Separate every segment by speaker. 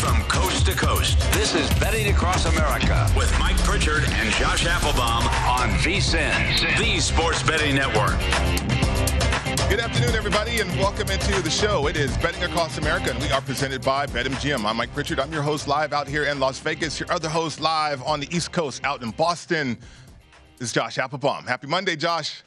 Speaker 1: From coast to coast. This is Betting Across America with Mike Pritchard and Josh Applebaum on VSIN, the Sports Betting Network.
Speaker 2: Good afternoon, everybody, and welcome into the show. It is Betting Across America, and we are presented by BetMGM. I'm Mike Pritchard. I'm your host live out here in Las Vegas. Your other host live on the East Coast out in Boston is Josh Applebaum. Happy Monday, Josh.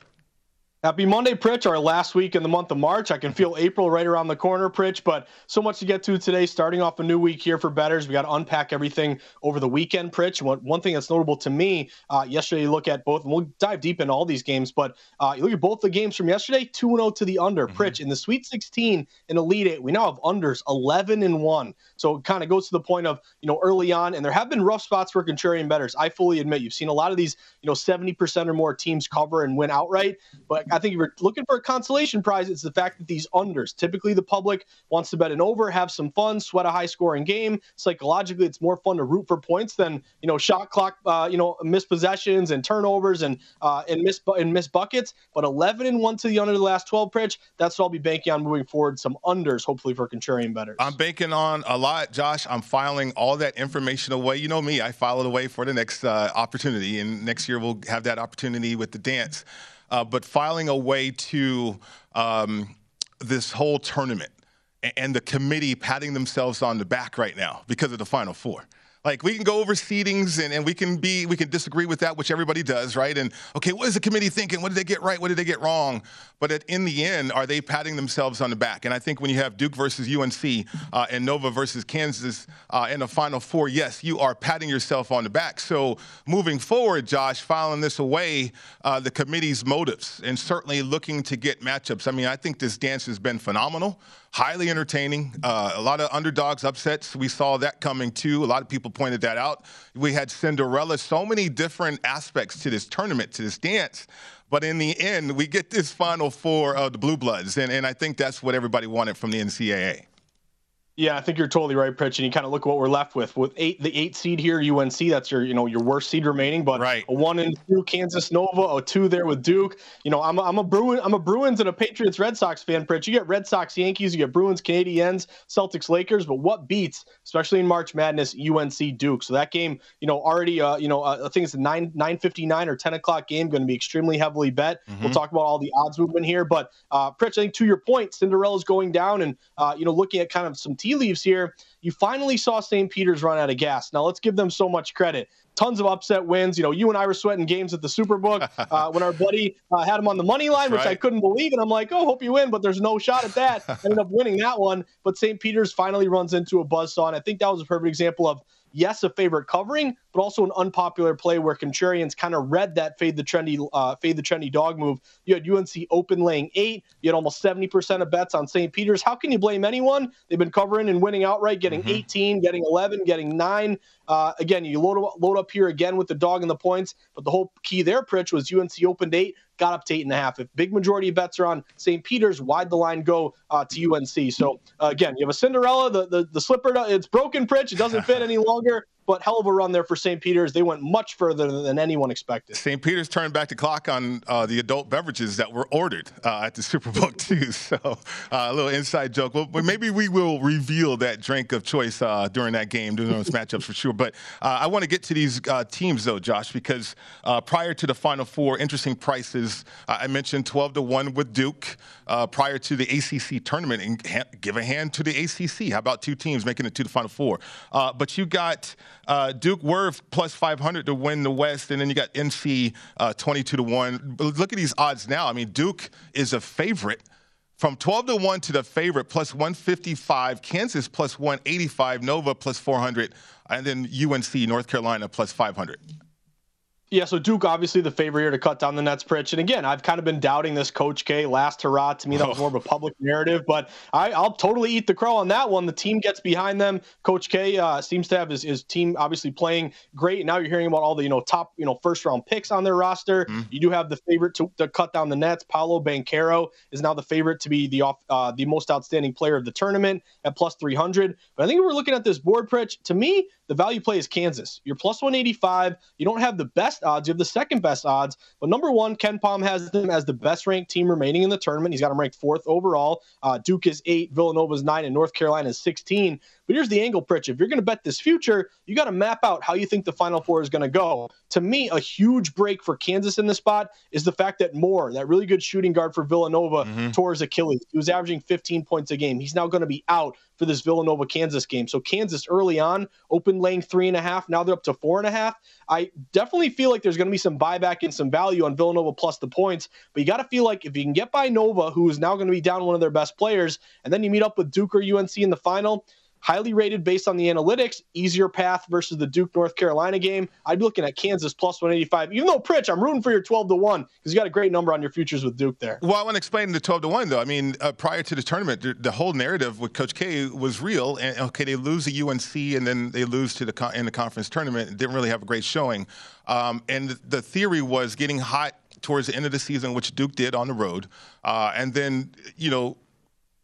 Speaker 3: Happy Monday, Pritch. Our last week in the month of March. I can feel April right around the corner, Pritch, but so much to get to today. Starting off a new week here for betters. We got to unpack everything over the weekend, Pritch. One, one thing that's notable to me, uh, yesterday, you look at both, and we'll dive deep in all these games, but uh, you look at both the games from yesterday 2 0 to the under. Mm-hmm. Pritch, in the Sweet 16 and Elite 8, we now have unders 11 and 1. So it kind of goes to the point of, you know, early on, and there have been rough spots for contrarian betters. I fully admit you've seen a lot of these, you know, 70% or more teams cover and win outright. But I think if you're looking for a consolation prize, it's the fact that these unders, typically the public wants to bet an over, have some fun, sweat a high scoring game. Psychologically, it's more fun to root for points than, you know, shot clock, uh, you know, missed possessions and turnovers and, uh, and miss, and miss buckets. But 11 and 1 to the under the last 12 Pritch, that's what I'll be banking on moving forward. Some unders, hopefully, for contrarian betters.
Speaker 2: I'm banking on a lot lot, Josh. I'm filing all that information away. You know me, I file it away for the next uh, opportunity, and next year we'll have that opportunity with the dance. Uh, but filing away to um, this whole tournament and the committee patting themselves on the back right now because of the Final Four. Like we can go over seedings and, and we can be we can disagree with that, which everybody does, right? And okay, what is the committee thinking? What did they get right? What did they get wrong? But at, in the end, are they patting themselves on the back? And I think when you have Duke versus UNC uh, and Nova versus Kansas uh, in the Final Four, yes, you are patting yourself on the back. So moving forward, Josh, filing this away, uh, the committee's motives and certainly looking to get matchups. I mean, I think this dance has been phenomenal highly entertaining. Uh, a lot of underdogs upsets. We saw that coming too. A lot of people pointed that out. We had Cinderella. So many different aspects to this tournament, to this dance. But in the end, we get this final four of the Blue Bloods, and, and I think that's what everybody wanted from the NCAA.
Speaker 3: Yeah, I think you're totally right, Pritch. And you kind of look at what we're left with with eight, the eight seed here, UNC. That's your, you know, your worst seed remaining. But
Speaker 2: right.
Speaker 3: a one and two Kansas Nova, a two there with Duke. You know, I'm a, I'm a Bruin, I'm a Bruins and a Patriots Red Sox fan, Pritch. You get Red Sox Yankees, you get Bruins Canadiens, Celtics Lakers. But what beats, especially in March Madness, UNC Duke. So that game, you know, already, uh, you know, uh, I think it's a nine nine fifty nine or ten o'clock game, going to be extremely heavily bet. Mm-hmm. We'll talk about all the odds movement here. But uh, Pritch, I think to your point, Cinderella's going down, and uh, you know, looking at kind of some tea leaves here you finally saw St. Peter's run out of gas. Now let's give them so much credit. tons of upset wins. You know, you and I were sweating games at the Superbook uh, when our buddy uh, had him on the money line, which right. I couldn't believe. And I'm like, oh, hope you win, but there's no shot at that. Ended up winning that one. But St. Peter's finally runs into a buzzsaw. And I think that was a perfect example of yes, a favorite covering, but also an unpopular play where contrarians kind of read that fade the trendy uh, fade the trendy dog move. You had UNC open laying eight. You had almost 70% of bets on St. Peter's. How can you blame anyone? They've been covering and winning outright, getting mm-hmm. 18, getting 11, getting nine. Uh, again, you load up, load up here again with the dog and the points, but the whole key there, Pritch, was UNC opened eight, got up to eight and a half. If big majority of bets are on St. Peter's, why'd the line go uh, to UNC? So uh, again, you have a Cinderella, the, the, the slipper, it's broken, Pritch. It doesn't fit any longer but hell of a run there for St. Peter's. They went much further than anyone expected.
Speaker 2: St. Peter's turned back the clock on uh, the adult beverages that were ordered uh, at the Superbook too. So uh, a little inside joke. Well, maybe we will reveal that drink of choice uh, during that game, during those matchups for sure. But uh, I want to get to these uh, teams though, Josh, because prior to the Final Four, interesting prices. I mentioned 12 to one with Duke prior to the ACC tournament, and ha- give a hand to the ACC. How about two teams making it to the Final Four? but you got uh, Duke Worth plus 500 to win the West, and then you got NC uh, 22 to 1. But look at these odds now. I mean, Duke is a favorite from 12 to 1 to the favorite plus 155, Kansas plus 185, Nova plus 400, and then UNC, North Carolina plus 500.
Speaker 3: Yeah, so Duke obviously the favorite here to cut down the Nets, Pritch. And again, I've kind of been doubting this Coach K last hurrah. To me, that was more of a public narrative, but I, will totally eat the crow on that one. The team gets behind them. Coach K uh, seems to have his, his, team obviously playing great. And now you're hearing about all the you know top you know first round picks on their roster. Mm-hmm. You do have the favorite to, to, cut down the Nets. Paolo Banchero is now the favorite to be the off uh, the most outstanding player of the tournament at plus 300. But I think we're looking at this board, Pritch. To me, the value play is Kansas. You're plus 185. You don't have the best odds. You have the second best odds. But number one, KenPom has them as the best ranked team remaining in the tournament. He's got them ranked fourth overall. Uh, Duke is eight, Villanova is nine, and North Carolina is 16. But here's the angle, Pritch. If you're going to bet this future, you got to map out how you think the Final Four is going to go. To me, a huge break for Kansas in this spot is the fact that Moore, that really good shooting guard for Villanova, mm-hmm. tore his Achilles. He was averaging 15 points a game. He's now going to be out for this Villanova Kansas game. So Kansas early on open laying three and a half. Now they're up to four and a half. I definitely feel like there's going to be some buyback and some value on Villanova plus the points. But you got to feel like if you can get by Nova, who is now going to be down one of their best players, and then you meet up with Duke or UNC in the final, highly rated based on the analytics, easier path versus the Duke North Carolina game. I'd be looking at Kansas plus 185. Even though Pritch, I'm rooting for your 12 to 1 because you got a great number on your futures with Duke there.
Speaker 2: Well, I want to explain the 12 to 1 though. I mean, uh, prior to the tournament, the, the, whole narrative with Coach K was real. And okay, they lose the UNC and then they lose to the con- in the conference tournament. Didn't really have a great showing. Um, and the theory was getting hot towards the end of the season, which Duke did on the road, uh, and then you know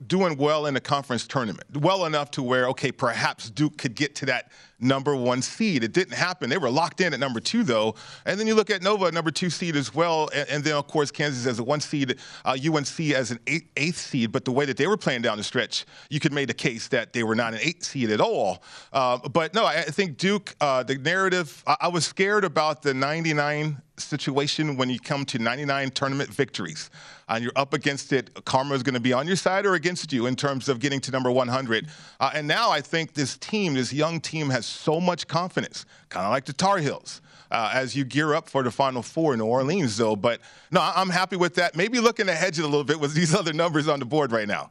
Speaker 2: doing well in the conference tournament, well enough to where, okay, perhaps Duke could get to that number one seed. It didn't happen. They were locked in at number two, though. And then you look at Nova, number two seed as well. And, and then, of course, Kansas as a one seed, uh, UNC as an eight, eighth seed. But the way that they were playing down the stretch, you could make the case that they were not an eight seed at all. Uh, but no, I think Duke, uh, the narrative, I, I was scared about the 99 situation when you come to 99 tournament victories and you're up against it, karma is going to be on your side or against you in terms of getting to number 100. Uh, and now I think this team, this young team, has so much confidence, kind of like the Tar Heels. Uh, as you gear up for the Final Four in New Orleans, though. But no, I'm happy with that. Maybe looking ahead a little bit with these other numbers on the board right now.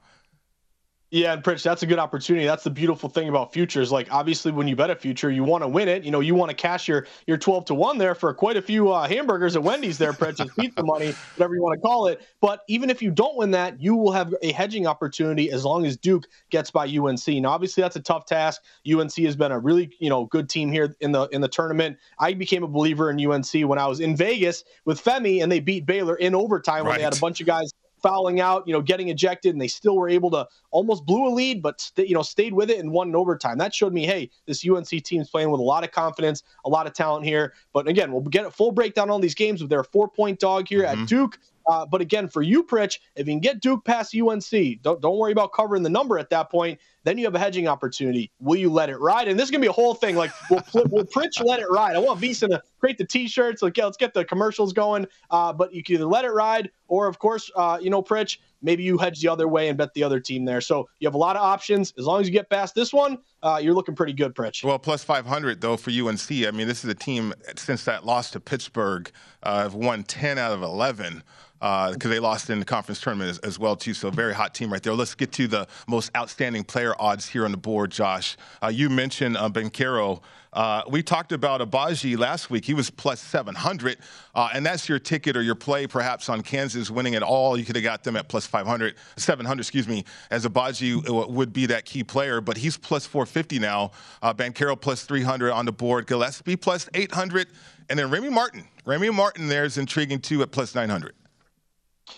Speaker 3: Yeah, and Pritch, that's a good opportunity. That's the beautiful thing about futures. Like, obviously, when you bet a future, you want to win it. You know, you want to cash your your twelve to one there for quite a few uh, hamburgers at Wendy's. There, Pritch, and pizza money, whatever you want to call it. But even if you don't win that, you will have a hedging opportunity as long as Duke gets by UNC. Now, obviously, that's a tough task. UNC has been a really you know good team here in the in the tournament. I became a believer in UNC when I was in Vegas with Femi, and they beat Baylor in overtime right. when they had a bunch of guys fouling out, you know, getting ejected, and they still were able to almost blew a lead, but st- you know stayed with it and won in overtime. That showed me, hey, this UNC team's playing with a lot of confidence, a lot of talent here. But again, we'll get a full breakdown on these games. With their four point dog here mm-hmm. at Duke, uh, but again, for you, Pritch, if you can get Duke past UNC, don't, don't worry about covering the number at that point. Then you have a hedging opportunity. Will you let it ride? And this is gonna be a whole thing. Like, will, will Pritch let it ride? I want VSiN to create the T-shirts. Like, yeah, let's get the commercials going. Uh, but you can either let it ride, or of course, uh, you know, Pritch, maybe you hedge the other way and bet the other team there. So you have a lot of options. As long as you get past this one, uh, you're looking pretty good, Pritch.
Speaker 2: Well, plus 500 though for UNC. I mean, this is a team since that loss to Pittsburgh uh, have won 10 out of 11 because uh, they lost in the conference tournament as, as, well too. So very hot team right there. Let's get to the most outstanding player odds here on the board, Josh. Uh, you mentioned uh, Banchero. Uh, we talked about Agbaji last week. He was plus 700, uh, and that's your ticket or your play perhaps on Kansas winning at all. You could have got them at plus 500, 700, excuse me, as Agbaji would be that key player, but he's plus 450 now. Uh, Banchero plus 300 on the board. Gillespie plus 800, and then Remy Martin. Remy Martin there is intriguing too at plus 900.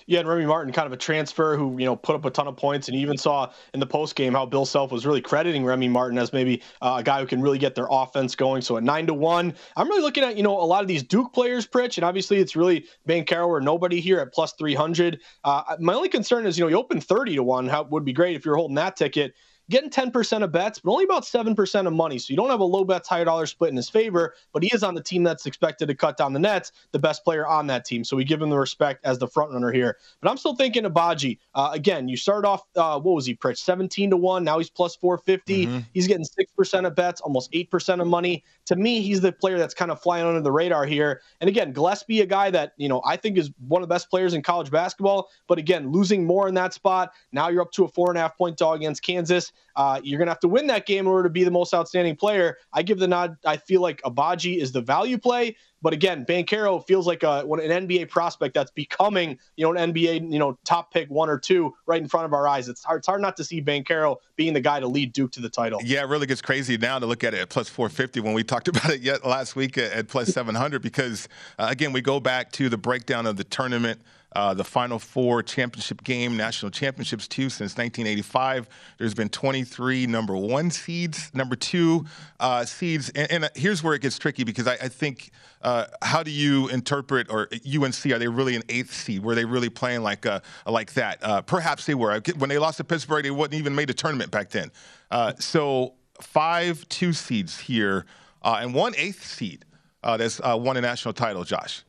Speaker 3: Yeah, and Remy Martin, kind of a transfer who you know put up a ton of points, and you even saw in the post game how Bill Self was really crediting Remy Martin as maybe uh, a guy who can really get their offense going. So at nine to one, I'm really looking at you know a lot of these Duke players, Pritch, and obviously it's really Banchero or nobody here at plus 300. Uh, my only concern is you know you open 30 to one, how would be great if you're holding that ticket getting 10% of bets, but only about 7% of money. So you don't have a low bets, higher dollar split in his favor, but he is on the team that's expected to cut down the nets, the best player on that team. So we give him the respect as the front runner here. But I'm still thinking Agbaji. Uh, again, you start off, uh, what was he, Pritch? 17 to 1. Now he's plus 450. Mm-hmm. He's getting 6% of bets, almost 8% of money. To me, he's the player that's kind of flying under the radar here. And again, Gillespie, a guy that, you know, I think is one of the best players in college basketball. But again, losing Moore in that spot. Now you're up to a four and a half point dog against Kansas. Uh, you're to have to win that game in order to be the most outstanding player. I give the nod. I feel like Agbaji is the value play. But again, Banchero feels like a, an NBA prospect that's becoming, you know, an NBA, you know, top pick one or two right in front of our eyes. It's hard, it's hard not to see Banchero being the guy to lead Duke to the title.
Speaker 2: Yeah, it really gets crazy now to look at it at plus 450 when we talked about it yet last week at, at plus 700 because, uh, again, we go back to the breakdown of the tournament – uh, the Final Four championship game, national championships too, since 1985. There's been 23 number one seeds, number two uh, seeds, and, and, here's where it gets tricky because I, I think uh, how do you interpret or UNC? Are they really an eighth seed? Were they really playing like uh, like that? Uh, perhaps they were. When they lost to Pittsburgh, they wouldn't even made a tournament back then. Uh, so five two seeds here and one eighth seed that's won a national title. Josh.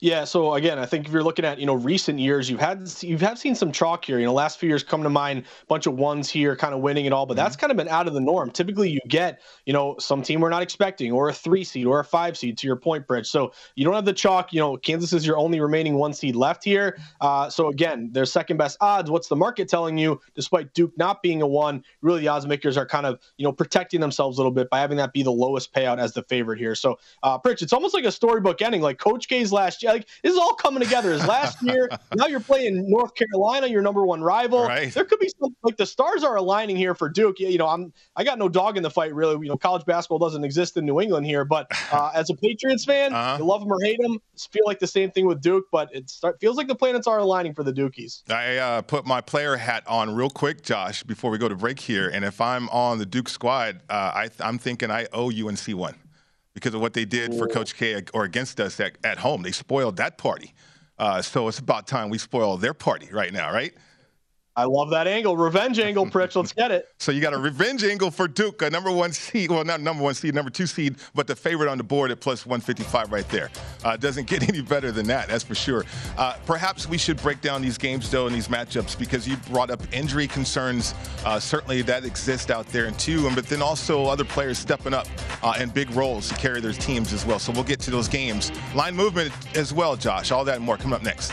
Speaker 3: Yeah, so again, I think if you're looking at you know recent years, you've had you've have seen some chalk here. You know, last few years come to mind, a bunch of ones here, kind of winning it all, but mm-hmm. that's kind of been out of the norm. Typically, you get you know some team we're not expecting, or a three seed, or a five seed. To your point, Pritch. So you don't have the chalk. You know, Kansas is your only remaining one seed left here. Uh, so again, their second best odds. What's the market telling you? Despite Duke not being a one, really the odds makers are kind of you know protecting themselves a little bit by having that be the lowest payout as the favorite here. So, uh, Pritch, it's almost like a storybook ending, like Coach K's last year. Like this is all coming together. As last year, now you're playing North Carolina, your number one rival. Right. There could be some like the stars are aligning here for Duke. You know, I'm I got no dog in the fight really. You know, college basketball doesn't exist in New England here, but uh, as a Patriots fan, uh-huh. you love them or hate them. Feel like the same thing with Duke, but it start, feels like the planets are aligning for the Dukies.
Speaker 2: I uh, put my player hat on real quick, Josh, before we go to break here, and if I'm on the Duke squad, uh, I, I'm thinking I owe UNC one because of what they did for Coach K or against us at, at home. They spoiled that party. Uh, so it's about time we spoil their party right now, right?
Speaker 3: I love that angle. Revenge angle, Pritch. Let's get it.
Speaker 2: So you got a revenge angle for Duke, a number one seed. Well, not number one seed, number two seed, but the favorite on the board at plus 155 right there. Uh, doesn't get any better than that, that's for sure. Uh, perhaps we should break down these games, though, and these matchups because you brought up injury concerns. Uh, certainly that exists out there, and two, and but then also other players stepping up uh, in big roles to carry their teams as well. So we'll get to those games. Line movement as well, Josh. All that and more coming up next.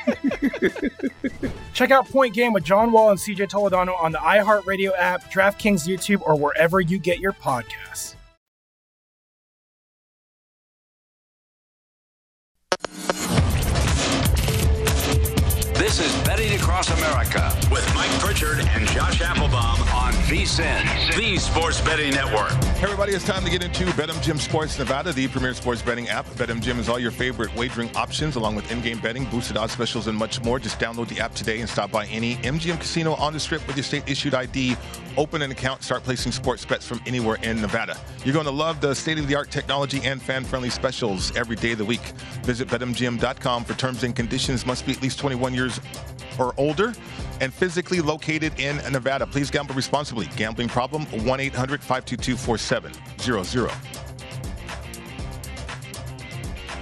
Speaker 4: Check out Point Game with John Wall and CJ Toledano on the iHeartRadio app, DraftKings YouTube, or wherever you get your podcasts.
Speaker 1: This is Betting Across America with Mike Pritchard and Josh Applebaum on VSIN, the Sports Betting Network.
Speaker 2: Hey everybody, it's time to get into BetMGM Sports Nevada, the premier sports betting app. BetMGM is all your favorite wagering options, along with in-game betting, boosted odds specials, and much more. Just download the app today and stop by any MGM casino on the Strip with your state-issued ID. Open an account, start placing sports bets from anywhere in Nevada. You're going to love the state-of-the-art technology and fan-friendly specials every day of the week. Visit BetMGM.com for terms and conditions. Must be at least 21 years or older and physically located in Nevada. Please gamble responsibly. Gambling problem 1 800 522 4700.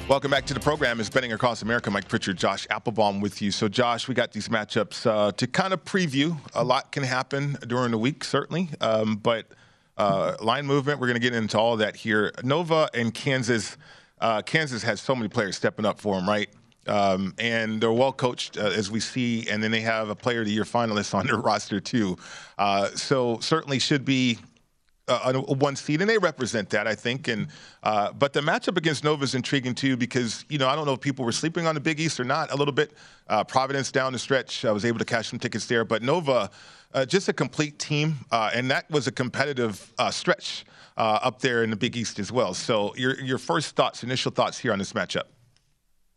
Speaker 2: Welcome back to the program. It's Betting Across America. Mike Pritchard, Josh Applebaum with you. So, Josh, we got these matchups uh, to kind of preview. A lot can happen during the week, certainly. Um, but uh, line movement, we're going to get into all that here. Nova and Kansas. Uh, Kansas has so many players stepping up for them, right? Um, and they're well coached, uh, as we see. And then they have a Player of the Year finalist on their roster, too. Uh, so, certainly should be uh, a one seed, and they represent that, I think. And uh, but the matchup against Nova is intriguing too because you know I don't know if people were sleeping on the Big East or not. A little bit. Uh, Providence down the stretch, I was able to cash some tickets there, but Nova, uh, just a complete team, uh, and that was a competitive stretch up there in the Big East as well. So your your first thoughts, initial thoughts here on this matchup.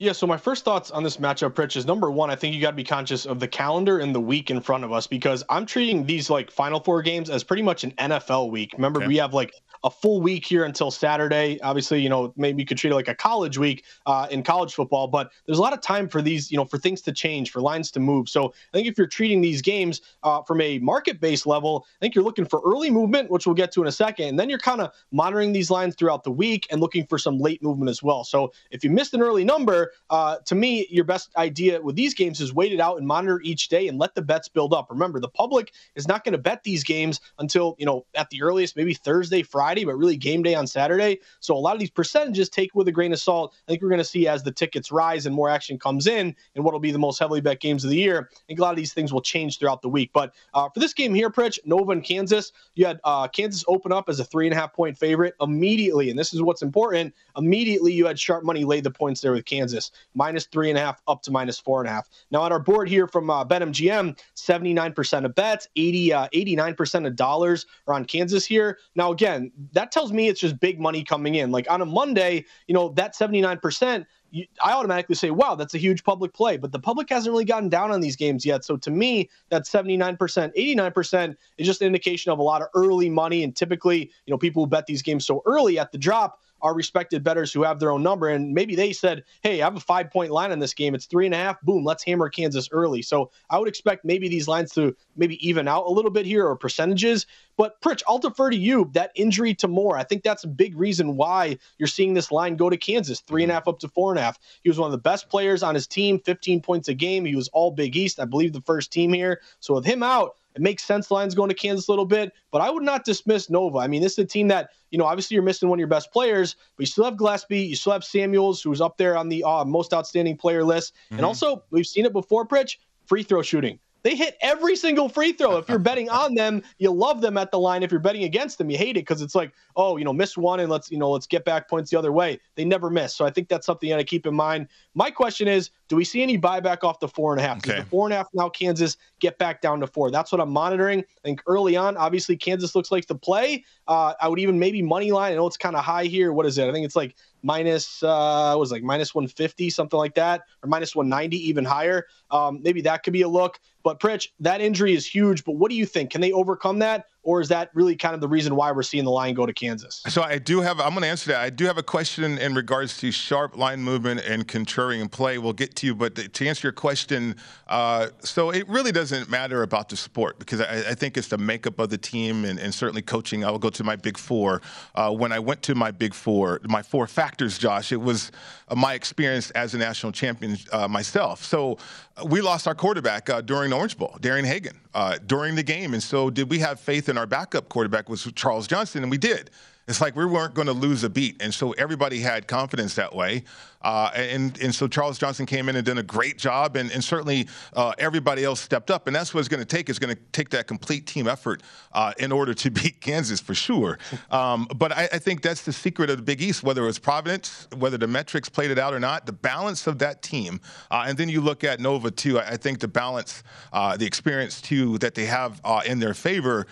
Speaker 3: Yeah, so my first thoughts on this matchup, Pritch, is number one, I think you got to be conscious of the calendar and the week in front of us because I'm treating these like Final Four games as pretty much an NFL week. Remember,
Speaker 2: Okay.
Speaker 3: we have like a full week here until Saturday. Obviously, you know, maybe you could treat it like a college week uh, in college football, but there's a lot of time for these, you know, for things to change, for lines to move. So I think if you're treating these games uh, from a market based level, I think you're looking for early movement, which we'll get to in a second. And then you're kind of monitoring these lines throughout the week and looking for some late movement as well. So if you missed an early number, uh, to me, your best idea with these games is wait it out and monitor each day and let the bets build up. Remember, the public is not going to bet these games until, you know, at the earliest, maybe Thursday, Friday, but really game day on Saturday. So a lot of these percentages take with a grain of salt. I think we're going to see as the tickets rise and more action comes in and what will be the most heavily bet games of the year. I think a lot of these things will change throughout the week. But uh, for this game here, Pritch, Nova and Kansas, you had uh, Kansas open up as a three and a half point favorite immediately. And this is what's important. Immediately, you had sharp money laid the points there with Kansas, minus three and a half up to minus four and a half. Now, on our board here from uh, BetMGM, 79% of bets, 80, uh, 89% of dollars are on Kansas here. Now, again, that tells me it's just big money coming in. Like on a Monday, you know, that 79%, you, I automatically say, wow, that's a huge public play. But the public hasn't really gotten down on these games yet. So to me, that 79%, 89% is just an indication of a lot of early money. And typically, you know, people who bet these games so early at the drop are respected bettors who have their own number. And maybe they said, hey, I have a five point line on this game. It's three and a half. Boom, let's hammer Kansas early. So I would expect maybe these lines to maybe even out a little bit here or percentages. But Pritch, I'll defer to you. That injury to Moore, I think that's a big reason why you're seeing this line go to Kansas, three and a half up to four and a half. He was one of the best players on his team, 15 points a game. He was all Big East, I believe, the first team here. So with him out, it makes sense lines going to Kansas a little bit, but I would not dismiss Nova. I mean, this is a team that, you know, obviously you're missing one of your best players, but you still have Gillespie, you still have Samuels, who's up there on the uh, most outstanding player list. Mm-hmm. And also, we've seen it before, Pritch, free throw shooting. They hit every single free throw. If you're betting on them, you love them at the line. If you're betting against them, you hate it because it's like, oh, you know, miss one and let's, you know, let's get back points the other way. They never miss. So I think that's something you got to keep in mind. My question is, do we see any buyback off the four and a half? Okay. the four and a half now Kansas get back down to four? That's what I'm monitoring. I think early on, obviously Kansas looks like the play. Uh, I would even maybe money line. I know it's kind of high here. What is it? I think it's like minus uh was like minus 150 something like that or minus 190 even higher um maybe that could be a look but Pritch, that injury is huge. But what do you think? Can they overcome that? Or is that really kind of the reason why we're seeing the line go to Kansas?
Speaker 2: So I do have, I'm going to answer that. I do have a question in regards to sharp line movement and contrarian play. We'll get to you, but to answer your question, uh, so it really doesn't matter about the sport because I, I think it's the makeup of the team and, and, certainly coaching. I will go to my big four. Uh, when I went to my big four, my four factors, Josh, it was my experience as a national champion uh, myself. So we lost our quarterback uh, during the Orange Bowl, Darian Hagan, Uh, during the game. And so did we have faith in our backup quarterback was Charles Johnson, and we did. It's like we weren't going to lose a beat, and so everybody had confidence that way. Uh, and, and so Charles Johnson came in and did a great job, and, and certainly uh, everybody else stepped up. And that's what it's going to take. It's going to take that complete team effort uh, in order to beat Kansas for sure. Um, but I, I, think that's the secret of the Big East, whether it was Providence, whether the metrics played it out or not, the balance of that team. Uh, and then you look at Nova, too. I, I think the balance, uh, the experience, too, that they have uh, in their favor,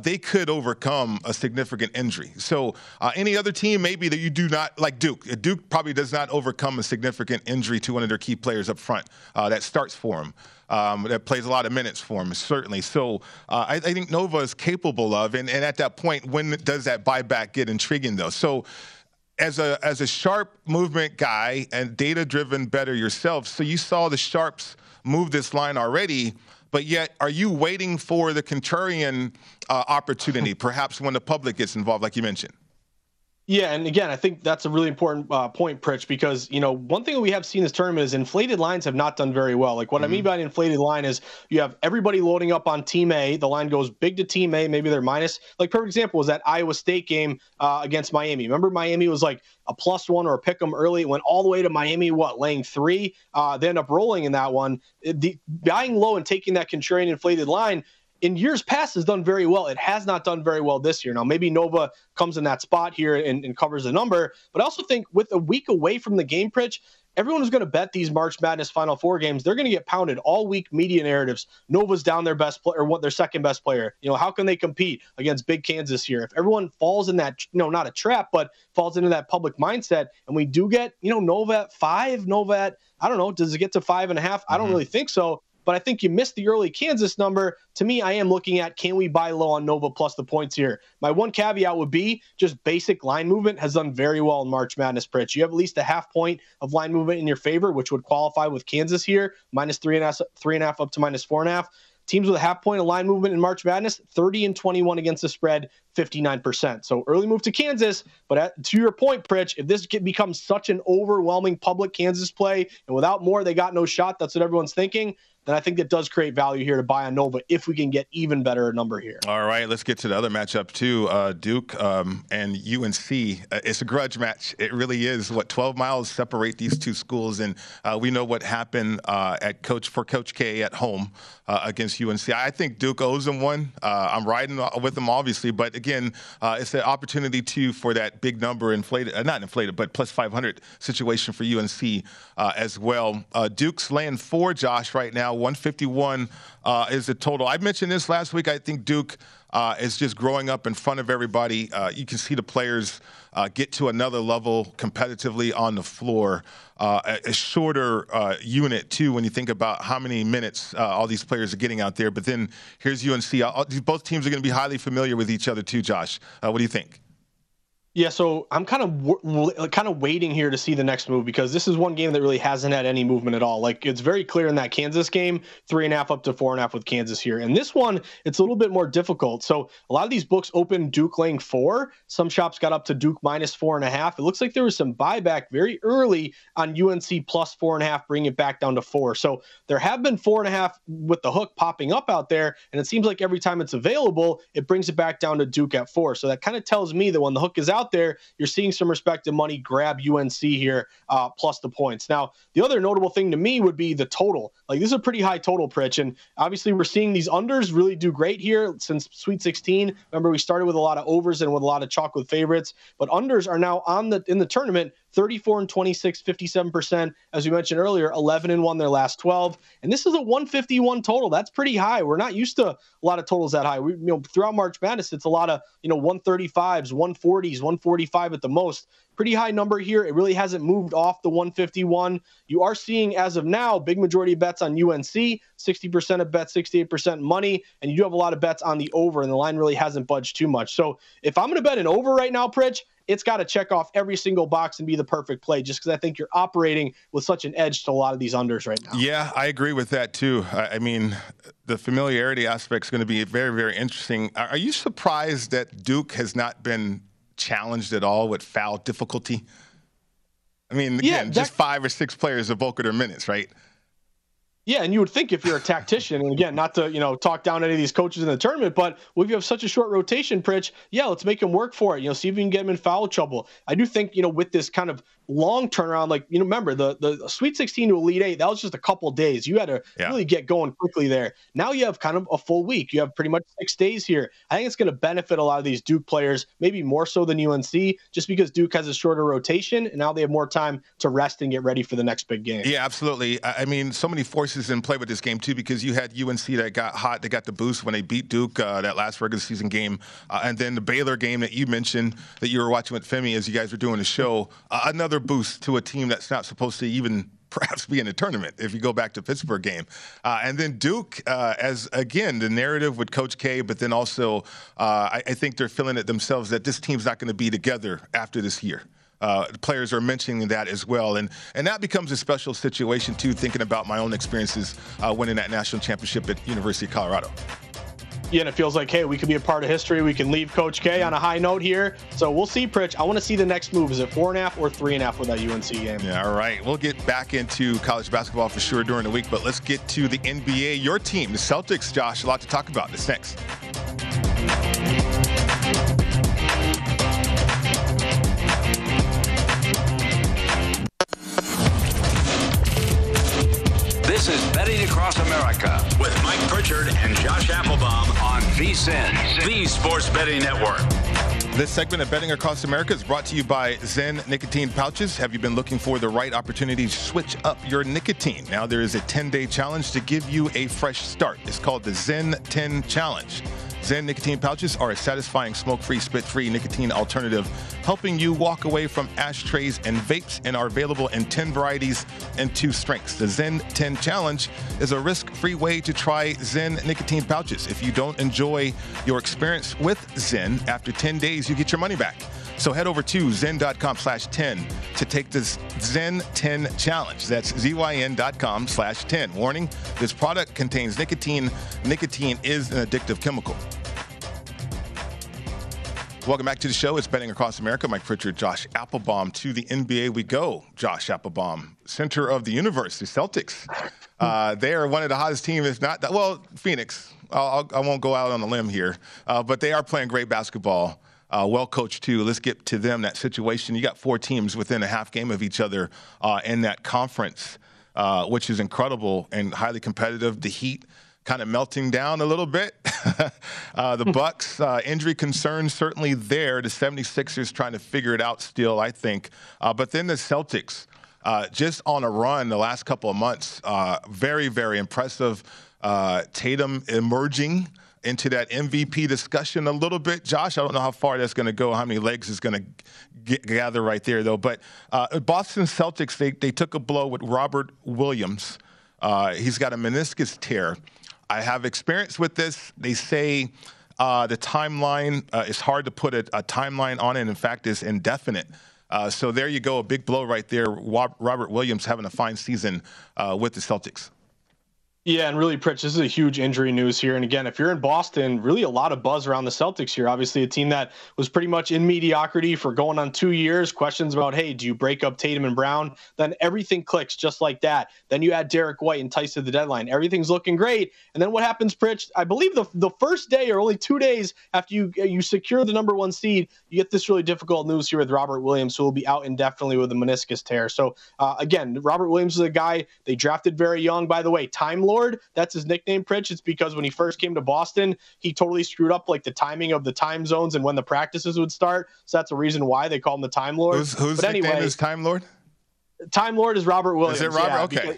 Speaker 2: they could overcome a significant injury. So any other team, maybe that you do not, like Duke, Duke probably does not overcome overcome a significant injury to one of their key players up front uh, that starts for them. Um, that plays a lot of minutes for him, certainly. So uh, I, I, think Nova is capable of, and, and at that point, when does that buyback get intriguing, though? So as a as a sharp movement guy and data driven better yourself, so you saw the sharps move this line already. But yet, are you waiting for the contrarian uh, opportunity, perhaps when the public gets involved, like you mentioned?
Speaker 3: Yeah, and again, I think that's a really important uh, point, Pritch, because you know one thing that we have seen this tournament is inflated lines have not done very well. Like what mm-hmm. I mean mm-hmm. by an inflated line is you have everybody loading up on Team A. The line goes big to Team A. Maybe they're minus. Like perfect example was that Iowa State game uh, against Miami. Remember Miami was like a plus one or a pick 'em early. It went all the way to Miami. What laying three? Uh, they end up rolling in that one. The buying low and taking that contrarian inflated line in years past has done very well. It has not done very well this year. Now, maybe Nova comes in that spot here and, and covers the number, but I also think with a week away from the game, Pritch, everyone who's going to bet these March Madness Final Four games, they're going to get pounded all week. Media narratives: Nova's down their best player, or what their second best player. You know, how can they compete against Big Kansas here? If everyone falls in that, you know, not a trap, but falls into that public mindset, and we do get, you know, Nova at five, Nova at I don't know, does it get to five and a half? I don't mm-hmm. really think so but I think you missed the early Kansas number. To me, I am looking at can we buy low on Nova plus the points here? My one caveat would be just basic line movement has done very well in March Madness, Pritch. You have at least a half point of line movement in your favor, which would qualify with Kansas here, minus three and a half, three and a half up to minus four and a half. Teams with a half point of line movement in March Madness, 30 and 21 against the spread, 59%. So early move to Kansas. But at, to your point, Pritch, if this becomes such an overwhelming public Kansas play and without Moore, they got no shot, that's what everyone's thinking then I think that does create value here to buy on Nova if we can get even better number here.
Speaker 2: All right, let's get to the other matchup too. Uh, Duke um, and UNC. Uh, it's a grudge match. It really is. What 12 miles separate these two schools, and uh, we know what happened uh, at Coach for Coach K at home uh, against UNC. I think Duke owes them one. Uh, I'm riding with them obviously, but again, it's an opportunity too for that big number inflated, not inflated, but plus 500 situation for UNC as well. Duke's laying four, Josh, right now. 151 uh, is the total. I mentioned this last week. I think Duke uh, is just growing up in front of everybody. Uh, you can see the players uh, get to another level competitively on the floor. Uh, a, a, shorter unit too when you think about how many minutes all these players are getting out there. But then here's UNC. All, both teams are going to be highly familiar with each other too. Josh, what do you think?
Speaker 3: Yeah, so I'm kind of kind of waiting here to see the next move because this is one game that really hasn't had any movement at all. Like it's very clear in that Kansas game, three and a half up to four and a half with Kansas here. And this one, it's a little bit more difficult. So a lot of these books open Duke laying four. Some shops got up to Duke minus four and a half. It looks like there was some buyback very early on UNC plus four and a half, bringing it back down to four. So there have been four and a half with the hook popping up out there, and it seems like every time it's available, it brings it back down to Duke at four. So that kind of tells me that when the hook is out out there, you're seeing some respective money grab UNC here uh, plus the points. Now, the other notable thing to me would be the total. Like this is a pretty high total, Pritch, and obviously we're seeing these unders really do great here since Sweet 16. Remember, we started with a lot of overs and with a lot of chalk with favorites, but unders are now on the in the tournament 34 and 26, 57%. As we mentioned earlier, 11 and 1 their last 12. And this is a 151 total. That's pretty high. We're not used to a lot of totals that high. We, you know, throughout March Madness, it's a lot of, you know, 135s, 140s, 145 at the most pretty high number here. It really hasn't moved off the 151. You are seeing, as of now, big majority of bets on UNC, 60% of bets, 68% money, and you do have a lot of bets on the over, and the line really hasn't budged too much. So if I'm going to bet an over right now, Pritch, it's got to check off every single box and be the perfect play just because I think you're operating with such an edge to a lot of these unders right now.
Speaker 2: Yeah, I agree with that too. I mean, the familiarity aspect is going to be very, very interesting. Are you surprised that Duke has not been challenged at all with foul difficulty? I mean, again, yeah, that, just five or six players of their minutes, right?
Speaker 3: Yeah, and you would think if you're a tactician, and again, not to you know talk down any of these coaches in the tournament, but if you have such a short rotation, Pritch, yeah, let's make him work for it. You know, see if we can get him in foul trouble. I do think you know with this kind of long turnaround, like you know, remember the the Sweet 16 to Elite Eight, that was just a couple days. You had to yeah. really get going quickly there. Now you have kind of a full week. You have pretty much six days here. I think it's going to benefit a lot of these Duke players, maybe more so than UNC, just because Duke has a shorter rotation and now they have more time to rest and get ready for the next big game.
Speaker 2: Yeah, absolutely. I mean, so many forces in play with this game too, because you had UNC that got hot, they got the boost when they beat Duke uh, that last regular season game, uh, and then the Baylor game that you mentioned that you were watching with Femi as you guys were doing the show, uh, another boost to a team that's not supposed to even perhaps be in the tournament if you go back to Pittsburgh game. Uh, and then Duke, uh, as again, the narrative with Coach K, but then also uh, I, I, think they're feeling it themselves that this team's not going to be together after this year. Uh, players are mentioning that as well, and and that becomes a special situation too. Thinking about my own experiences uh, winning that national championship at University of Colorado
Speaker 3: and it feels like, hey, we could be a part of history. We can leave Coach K on a high note here. So we'll see, Pritch. I want to see the next move. Is it four and a half or three and a half with that UNC game?
Speaker 2: Yeah, all right. We'll get back into college basketball for sure during the week, but let's get to the NBA. Your team, the Celtics, Josh, a lot to talk about. This next.
Speaker 1: Across America with Mike Pritchard and Josh Applebaum on VSIN, the Sports Betting Network.
Speaker 2: This segment of Betting Across America is brought to you by Zyn Nicotine Pouches. Have you been looking for the right opportunity to switch up your nicotine? Now there is a 10 day challenge to give you a fresh start. It's called the Zyn 10 Challenge. Zyn nicotine pouches are a satisfying smoke-free, spit-free nicotine alternative, helping you walk away from ashtrays and vapes and are available in 10 varieties and two strengths. The Zyn 10 Challenge is a risk-free way to try Zyn nicotine pouches. If you don't enjoy your experience with Zyn, after 10 days, you get your money back. So head over to zyn.com slash 10 to take this Zyn 10 challenge. That's zyn.com slash 10. Warning, this product contains nicotine. Nicotine is an addictive chemical. Welcome back to the show. It's Betting Across America. Mike Pritchard, Josh Applebaum. To the NBA we go. Josh Applebaum, center of the universe, the Celtics. Uh, they are one of the hottest teams, if not. Well, Phoenix. I'll, I will not go out on a limb here, uh, but they are playing great basketball uh, well coached too. Let's get to them that situation. You got four teams within a half game of each other uh, in that conference, uh, which is incredible and highly competitive. The Heat kind of melting down a little bit. uh, the Bucks uh, injury concerns certainly there. The 76ers trying to figure it out still, I think. Uh, but then the Celtics. Uh, just on a run the last couple of months, uh, very, very impressive. Uh, Tatum emerging into that MVP discussion a little bit. Josh, I don't know how far that's going to go, how many legs is going to gather right there, though. But uh, Boston Celtics, they, they took a blow with Robert Williams. Uh, he's got a meniscus tear. I have experience with this. They say uh, the timeline uh, is hard to put a, a, timeline on it. In fact, it's indefinite. Uh, so there you go, a big blow right there. Robert Williams having a fine season uh, with the Celtics.
Speaker 3: Yeah, and really, Pritch, this is a huge injury news here. And again, if you're in Boston, really a lot of buzz around the Celtics here. Obviously, a team that was pretty much in mediocrity for going on two years. Questions about, hey, do you break up Tatum and Brown? Then everything clicks just like that. Then you add Derrick White and Tice to the deadline. Everything's looking great. And then what happens, Pritch? I believe the the first day or only two days after you you secure the number one seed, you get this really difficult news here with Robert Williams, who will be out indefinitely with a meniscus tear. So uh, again, Robert Williams is a guy they drafted very young. By the way, Time Lord. That's his nickname, Pritch. It's because when he first came to Boston, he totally screwed up like the timing of the time zones and when the practices would start. So that's a reason why they call him the Time Lord.
Speaker 2: Who's, whose but nickname anyway, is Time Lord?
Speaker 3: Time Lord is Robert Williams.
Speaker 2: Is it Robert? Yeah, okay.
Speaker 3: Because,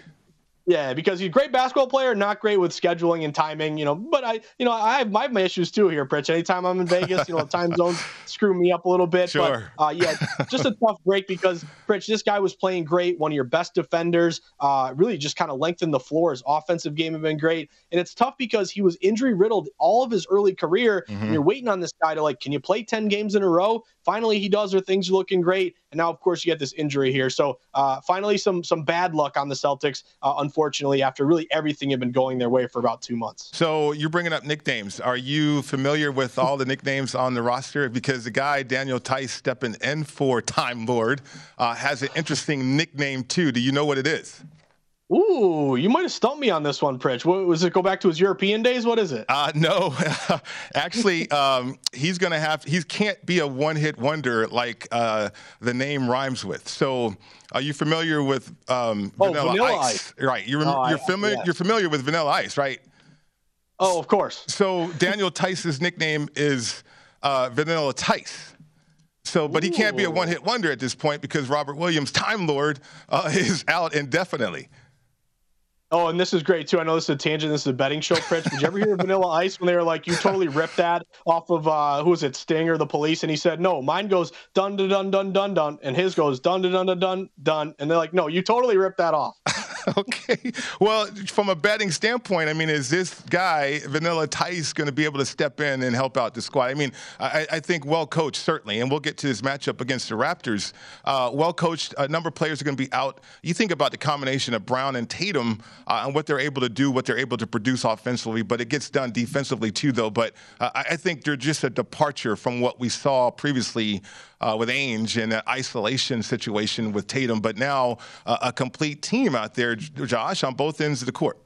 Speaker 3: yeah, because he's a great basketball player, not great with scheduling and timing, you know. But I, you know, I have my, my issues too here, Pritch. Anytime I'm in Vegas, you know, time zones screw me up a little bit.
Speaker 2: Sure.
Speaker 3: But uh, yeah, just a tough break because Pritch, this guy was playing great, one of your best defenders. Uh, really just kind of lengthened the floor. His offensive game had been great, and it's tough because he was injury riddled all of his early career. Mm-hmm. And you're waiting on this guy to like, can you play ten games in a row? Finally, he does, or things are looking great. And now, of course, you get this injury here. So uh, finally, some some bad luck on the Celtics, uh, unfortunately, after really everything had been going their way for about two months.
Speaker 2: So you're bringing up nicknames. Are you familiar with all the nicknames on the roster? Because the guy Daniel Theis stepping in for Time Lord uh, has an interesting nickname too. Do you know what it is?
Speaker 3: Ooh, you might have stumped me on this one, Pritch. What, was it go back to his European days? What is it?
Speaker 2: Uh, no, actually, um, he's gonna have. He can't be a one-hit wonder like uh, the name rhymes with. So, are you familiar with um,
Speaker 3: oh, Vanilla, Vanilla Ice?
Speaker 2: Ice? Right. You're, oh, you're familiar. You're familiar with Vanilla Ice, right?
Speaker 3: Oh, of course.
Speaker 2: So Daniel Theis's nickname is uh, Vanilla Theis. So, but he can't be a one-hit wonder at this point because Robert Williams, Time Lord, uh, is out indefinitely.
Speaker 3: Oh, and this is great too. I know this is a tangent. This is a betting show, Pritch. Did you ever hear Vanilla Ice when they were like, "You totally ripped that off of uh, who was it, Sting or the Police?" And he said, "No, mine goes dun dun dun dun dun dun, and his goes dun dun dun dun dun dun." And they're like, "No, you totally ripped that off."
Speaker 2: okay. Well, from a betting standpoint, I mean, is this guy Vanilla Theis going to be able to step in and help out the squad? I mean, I, I think well coached certainly, and we'll get to this matchup against the Raptors. Uh, well coached, a number of players are going to be out. You think about the combination of Brown and Tatum uh, and what they're able to do, what they're able to produce offensively, but it gets done defensively too, though. But uh, I think they're just a departure from what we saw previously uh, with Ainge in an isolation situation with Tatum, but now uh, a complete team out there, Josh, on both ends of the court.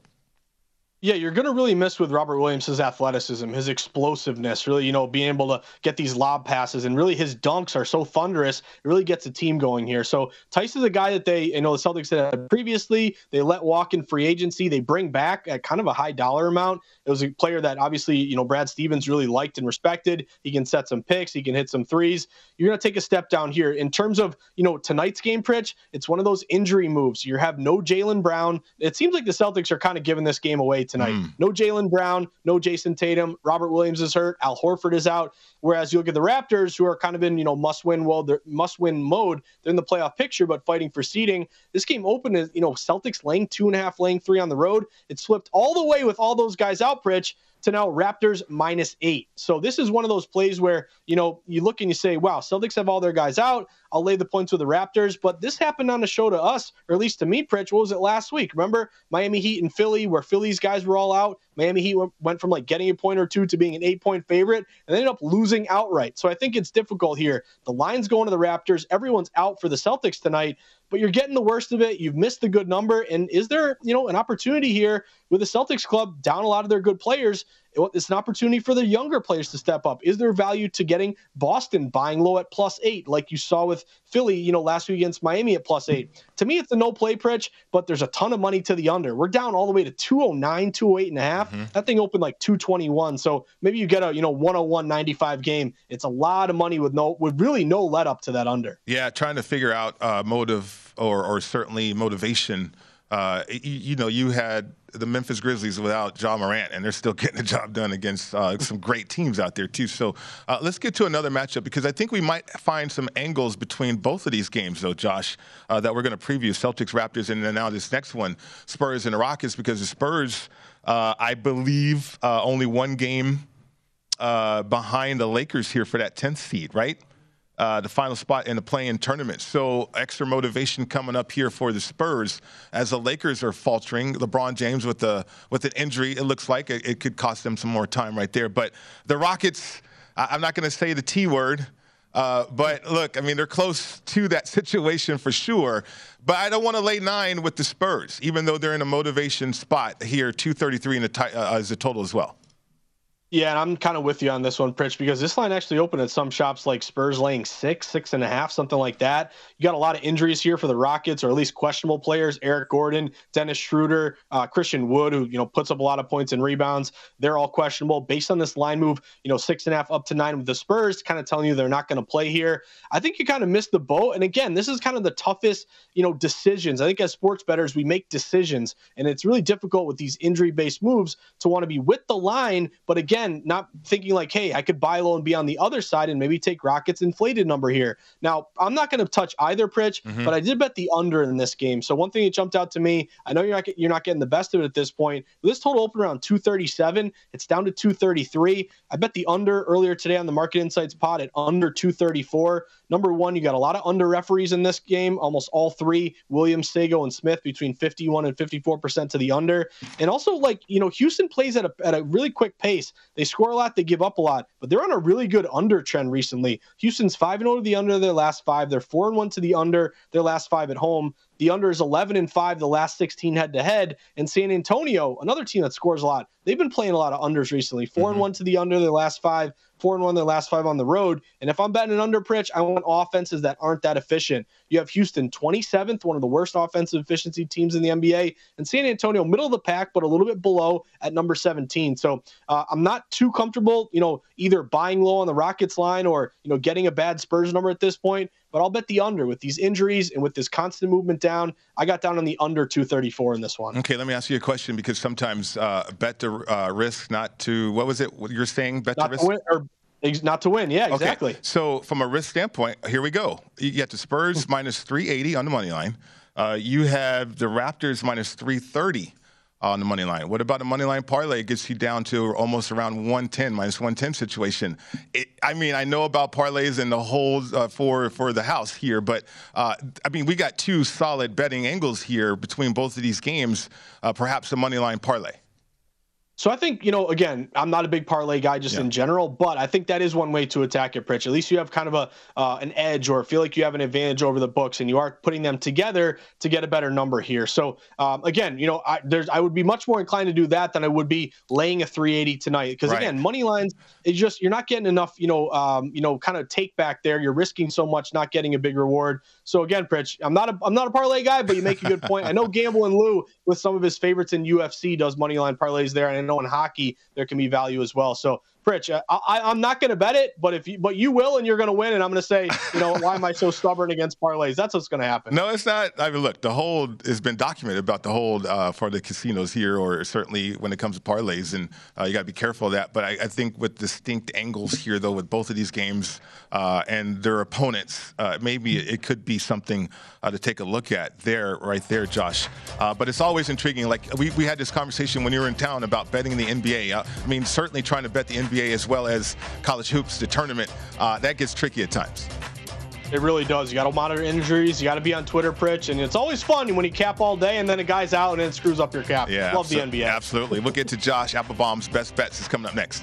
Speaker 3: Yeah, you're going to really miss with Robert Williams' athleticism, his explosiveness, really, you know, being able to get these lob passes. And really, his dunks are so thunderous. It really gets the team going here. So, Theis is a guy that they, you know, the Celtics had previously. They let walk in free agency. They bring back at kind of a high dollar amount. It was a player that obviously, you know, Brad Stevens really liked and respected. He can set some picks, he can hit some threes. You're going to take a step down here. In terms of, you know, tonight's game, Pritch, it's one of those injury moves. You have no Jaylen Brown. It seems like the Celtics are kind of giving this game away tonight. Mm. No Jaylen Brown, no Jayson Tatum. Robert Williams is hurt. Al Horford is out. Whereas you look at the Raptors, who are kind of in you know must win well, must win mode. They're in the playoff picture, but fighting for seeding. This game opened as you know Celtics laying two and a half, laying three on the road. It slipped all the way with all those guys out, Pritch to now Raptors minus eight. So this is one of those plays where, you know, you look and you say, wow, Celtics have all their guys out. I'll lay the points with the Raptors. But this happened on the show to us, or at least to me, Pritch. What was it last week? Remember Miami Heat and Philly, where Philly's guys were all out? Miami Heat went from like getting a point or two to being an eight point favorite and ended up losing outright. So I think it's difficult here. The line's going to the Raptors. Everyone's out for the Celtics tonight but you're getting the worst of it. You've missed the good number. And is there, you know, an opportunity here with the Celtics club down a lot of their good players it's an opportunity for the younger players to step up. Is there value to getting Boston buying low at plus eight, like you saw with Philly, you know, last week against Miami at plus eight? To me, it's a no play Pritch, but there's a ton of money to the under. We're down all the way to 209, 208 and a half. Mm-hmm. That thing opened like 221. So maybe you get a, you know, 101, 95 game. It's a lot of money with no, with really no let up to that under.
Speaker 2: Yeah. Trying to figure out uh, motive or, or certainly motivation uh, you, you, know, you had the Memphis Grizzlies without Ja Morant, and they're still getting the job done against uh, some great teams out there too. So uh, let's get to another matchup because I think we might find some angles between both of these games, though, Josh, uh, that we're going to preview: Celtics, Raptors, and then now this next one, Spurs and the Rockets, because the Spurs, uh, I believe, uh, only one game behind the Lakers here for that 10th seed, right? Uh, the final spot in the play-in tournament. So extra motivation coming up here for the Spurs as the Lakers are faltering. LeBron James with the with an injury, it looks like it, it could cost them some more time right there. But the Rockets, I, I'm not going to say the T word. Uh, but look, I mean, they're close to that situation for sure. But I don't want to lay nine with the Spurs, even though they're in a motivation spot here. 233 in the t- uh, as a total as well.
Speaker 3: Yeah, and I'm kind of with you on this one, Pritch, because this line actually opened at some shops like Spurs laying six, six and a half, something like that. You got a lot of injuries here for the Rockets, or at least questionable players. Eric Gordon, Dennis Schroeder, uh, Christian Wood, who you know puts up a lot of points and rebounds. They're all questionable. Based on this line move, you know six and a half up to nine with the Spurs, kind of telling you they're not going to play here. I think you kind of missed the boat. And again, this is kind of the toughest you know decisions. I think as sports bettors, we make decisions, and it's really difficult with these injury-based moves to want to be with the line, but again again, not thinking like, hey, I could buy low and be on the other side and maybe take Rockets inflated number here. Now, I'm not going to touch either Pritch, mm-hmm. but I did bet the under in this game. So one thing that jumped out to me, I know you're not you're not getting the best of it at this point. This total opened around 237. It's down to 233. I bet the under earlier today on the Market Insights pod at under 234. Number one, you got a lot of under referees in this game, almost all three Williams, Sago, and Smith between 51 and 54% to the under. And also, like, you know, Houston plays at a, at a really quick pace. They score a lot, they give up a lot, but they're on a really good under trend recently. Houston's 5 0 to the under their last five. They're 4 and 1 to the under their last five at home. The under is 11 and 5 the last 16 head to head. And San Antonio, another team that scores a lot, they've been playing a lot of unders recently. 4 mm-hmm. and 1 to the under their last five, 4 and 1 their last five on the road. And if I'm betting an under Pritch, I want offenses that aren't that efficient. You have Houston 27th, one of the worst offensive efficiency teams in the NBA, and San Antonio middle of the pack, but a little bit below at number 17. So uh, I'm not too comfortable, you know, either buying low on the Rockets line or you know getting a bad Spurs number at this point but I'll bet the under with these injuries and with this constant movement down. I got down on the under 234 in this one.
Speaker 2: Okay, let me ask you a question because sometimes uh, bet to uh, risk, not to what was it? You're saying? Bet
Speaker 3: not
Speaker 2: to risk.
Speaker 3: win, or not to win. Yeah, exactly.
Speaker 2: Okay. So from a risk standpoint, here we go. You get the Spurs minus 380 on the money line. Uh, you have the Raptors minus 330 on the money line. What about the money line parlay? It gets you down to almost around 110, minus 110 situation. It, I mean, I know about parlays and the holds uh, for for the house here, but uh, I mean, we got two solid betting angles here between both of these games. Uh, perhaps a money line parlay.
Speaker 3: So I think, you know, again, I'm not a big parlay guy just yeah. in general, but I think that is one way to attack it, Pritch. At least you have kind of a uh, an edge or feel like you have an advantage over the books and you are putting them together to get a better number here. So um, again, you know, I, there's I would be much more inclined to do that than I would be laying a 380 tonight because right. again, money lines is just you're not getting enough, you know, um, you know, kind of take back there. You're risking so much, not getting a big reward. So again, Pritch, I'm not a I'm not a parlay guy, but you make a good point. I know Gamble and Lou with some of his favorites in UFC does money line parlays there, and know in hockey there can be value as well. So Pritch, uh, I, am not going to bet it, but if you, but you will, and you're going to win, and I'm going to say, you know, why am I so stubborn against parlays? That's what's going to happen.
Speaker 2: No, it's not. I mean, look, the hold has been documented about the hold uh, for the casinos here, or certainly when it comes to parlays, and uh, you got to be careful of that. But I, I, think with distinct angles here, though, with both of these games uh, and their opponents, uh, maybe it could be something uh, to take a look at there, right there, Josh. but it's always intriguing. Like we, we had this conversation when you were in town about betting the NBA. I mean, certainly trying to bet the NBA NBA as well as college hoops, the tournament, uh, that gets tricky at times.
Speaker 3: It really does. You got to monitor injuries. You got to be on Twitter, Pritch, and it's always fun when you cap all day and then a guy's out and it screws up your cap. Yeah, love the NBA.
Speaker 2: Absolutely. We'll get to Josh Applebaum's best bets is coming up next.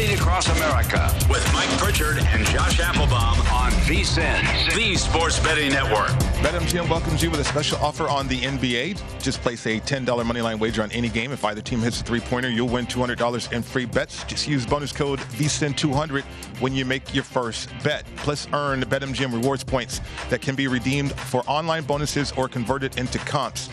Speaker 1: Betting Across America with Mike Pritchard and Josh Applebaum on VSIN, the Sports Betting Network.
Speaker 2: BetMGM welcomes you with a special offer on the NBA. Just place a $10 moneyline wager on any game. If either team hits a three-pointer, you'll win $200 in free bets. Just use bonus code VSIN200 when you make your first bet. Plus, earn BetMGM rewards points that can be redeemed for online bonuses or converted into comps.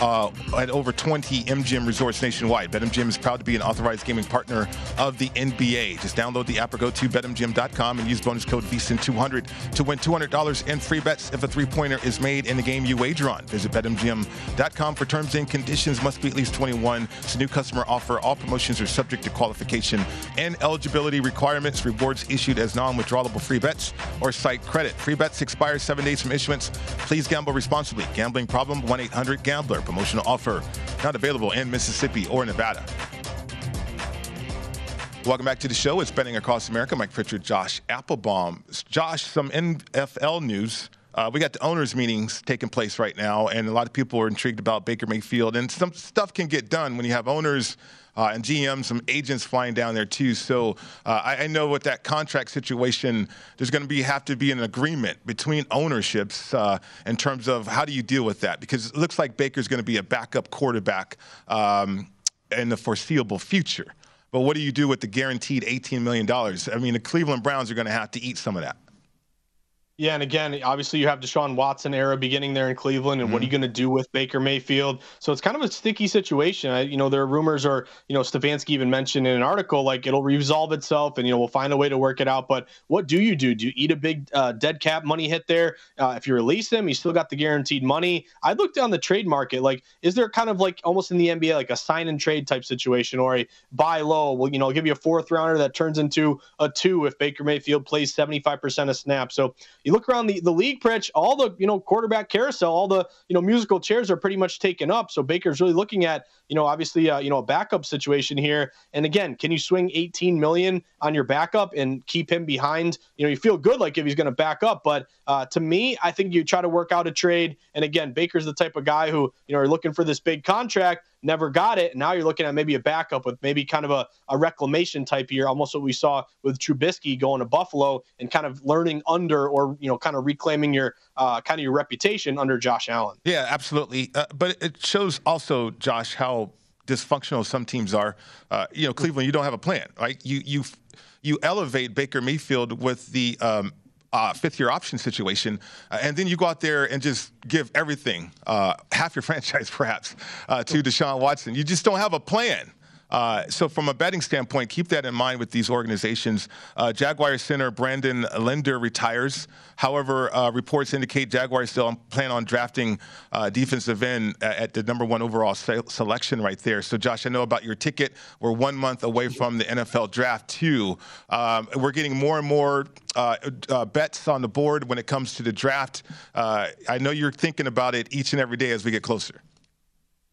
Speaker 2: Uh, at over 20 MGM resorts nationwide. BetMGM is proud to be an authorized gaming partner of the NBA. Just download the app or go to betmgm.com and use bonus code VSIN200 to win $200 in free bets if a three-pointer is made in the game you wager on. Visit betmgm.com for terms and conditions. Must be at least 21. It's a new customer offer. All promotions are subject to qualification and eligibility requirements. Rewards issued as non-withdrawable free bets or site credit. Free bets expire seven days from issuance. Please gamble responsibly. Gambling problem? 1-800-GAMBLER. Promotional offer not available in Mississippi or Nevada. Welcome back to the show. It's Betting Across America. Mike Pritchard, Josh Applebaum. Josh, some NFL news. Uh, we got the owners' meetings taking place right now, and a lot of people are intrigued about Baker Mayfield. And some stuff can get done when you have owners uh, and GMs, some agents flying down there too. So uh, I, I know with that contract situation, there's going to be have to be an agreement between ownerships uh, in terms of how do you deal with that because it looks like Baker's going to be a backup quarterback um, in the foreseeable future. But what do you do with the guaranteed $18 million? I mean, the Cleveland Browns are going to have to eat some of that.
Speaker 3: Yeah, and again, obviously you have Deshaun Watson era beginning there in Cleveland, and what are you going to do with Baker Mayfield? So it's kind of a sticky situation. I, you know, there are rumors, or you know, Stefanski even mentioned in an article like it'll resolve itself, and you know we'll find a way to work it out. But what do you do? Do you eat a big uh, dead cap money hit there? Uh, if you release him, you still got the guaranteed money. I looked down the trade market. Like, is there kind of like almost in the NBA like a sign and trade type situation, or a buy low? Well, you know, I'll give you a fourth rounder that turns into a two if Baker Mayfield plays seventy five percent of snaps. So you look around the, the league, Pritch, all the you know quarterback carousel, all the you know musical chairs are pretty much taken up. So Baker's really looking at you know obviously uh, you know a backup situation here. And again, can you swing 18 million on your backup and keep him behind? You know, you feel good like if he's going to back up, but uh, to me, I think you try to work out a trade. And again, Baker's the type of guy who you know are looking for this big contract never got it. And now you're looking at maybe a backup with maybe kind of a, a reclamation type year, almost what we saw with Trubisky going to Buffalo and kind of learning under or, you know, kind of reclaiming your uh, kind of your reputation under Josh Allen.
Speaker 2: Yeah, absolutely. Uh, but it shows also, Josh, how dysfunctional some teams are. Uh, you know, Cleveland, you don't have a plan, right? You you you elevate Baker Mayfield with the um, uh, fifth year option situation, uh, and then you go out there and just give everything, uh, half your franchise perhaps, uh, to Deshaun Watson. You just don't have a plan. Uh, so, from a betting standpoint, keep that in mind with these organizations. Uh, Jaguar center Brandon Linder retires. However, uh, reports indicate Jaguars still plan on drafting uh, defensive end at the number one overall se- selection right there. So, Josh, I know about your ticket. We're one month away from the NFL draft, too. Um, we're getting more and more uh, uh, bets on the board when it comes to the draft. I know you're thinking about it each and every day as we get closer.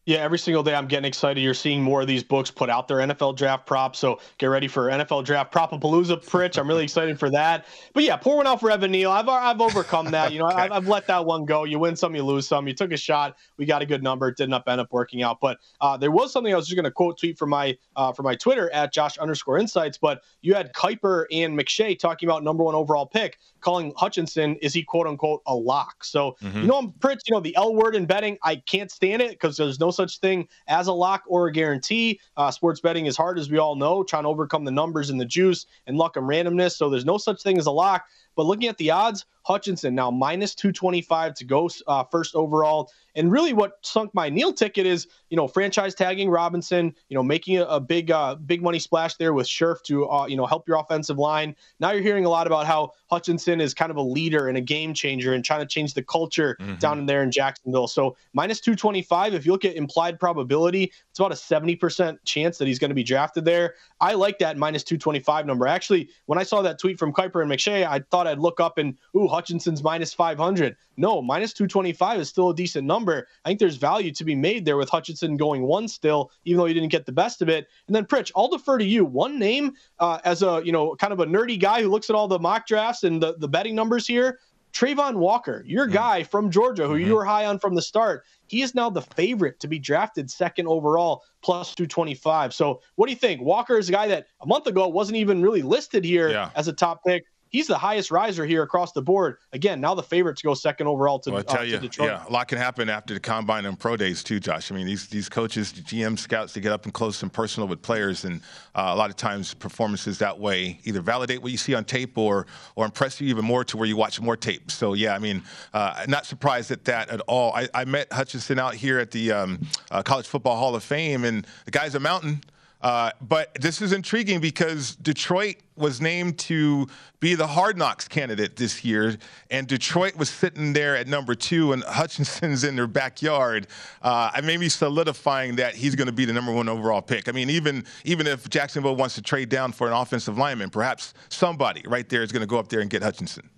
Speaker 3: Yeah, every single day I'm getting excited. You're seeing more of these books put out their NFL draft props. So get ready for NFL draft propapalooza, Pritch. I'm really excited for that. But yeah, pour one out for Evan Neal. I've I've overcome that. You know, okay. I've, I've, let that one go. You win some, you lose some. You took a shot. We got a good number. It did not end up working out. But uh, there was something I was just going to quote tweet from my uh, from my Twitter at Josh underscore Insights. But you had Kiper and McShay talking about number one overall pick, calling Hutchinson is he quote unquote a lock. So mm-hmm. you know, I'm Pritch. You know, the L word in betting, I can't stand it because there's no such thing as a lock or a guarantee. Uh, sports betting is hard, as we all know, trying to overcome the numbers and the juice and luck and randomness. So there's no such thing as a lock. But looking at the odds, Hutchinson now minus 225 to go uh, first overall. And really, what sunk my Neal ticket is, you know, franchise tagging Robinson, you know, making a, a big, uh, big money splash there with Scherff to, uh, you know, help your offensive line. Now you're hearing a lot about how Hutchinson is kind of a leader and a game changer and trying to change the culture mm-hmm. down in there in Jacksonville. So minus 225, if you look at implied probability, it's about a 70% chance that he's going to be drafted there. I like that minus 225 number. Actually, when I saw that tweet from Kiper and McShay, I thought I'd look up and, ooh, Hutchinson's minus 500. No, minus 225 is still a decent number. I think there's value to be made there with Hutchinson going one still, even though he didn't get the best of it. And then Pritch, I'll defer to you. One name uh, as a you know kind of a nerdy guy who looks at all the mock drafts and the, the betting numbers here. Travon Walker, your mm-hmm. guy from Georgia, who mm-hmm. you were high on from the start, he is now the favorite to be drafted second overall, plus 225. So, what do you think? Walker is a guy that a month ago wasn't even really listed here yeah. as a top pick he's the highest riser here across the board. Again, now the favorite to go second overall to, well, I tell uh, you, Detroit.
Speaker 2: Yeah, a lot can happen after the combine and pro days too, Josh. I mean, these these coaches, GM scouts, they get up and close and personal with players, and uh, a lot of times performances that way either validate what you see on tape or or impress you even more to where you watch more tape. So yeah, I mean, uh, not surprised at that at all. I, I met Hutchinson out here at the um, uh, College Football Hall of Fame, and the guy's a mountain. Uh, but this is intriguing because Detroit was named to be the hard knocks candidate this year, and Detroit was sitting there at number two, and Hutchinson's in their backyard. Uh, I may be solidifying that he's going to be the number one overall pick. I mean, even even if Jacksonville wants to trade down for an offensive lineman, perhaps somebody right there is going to go up there and get Hutchinson.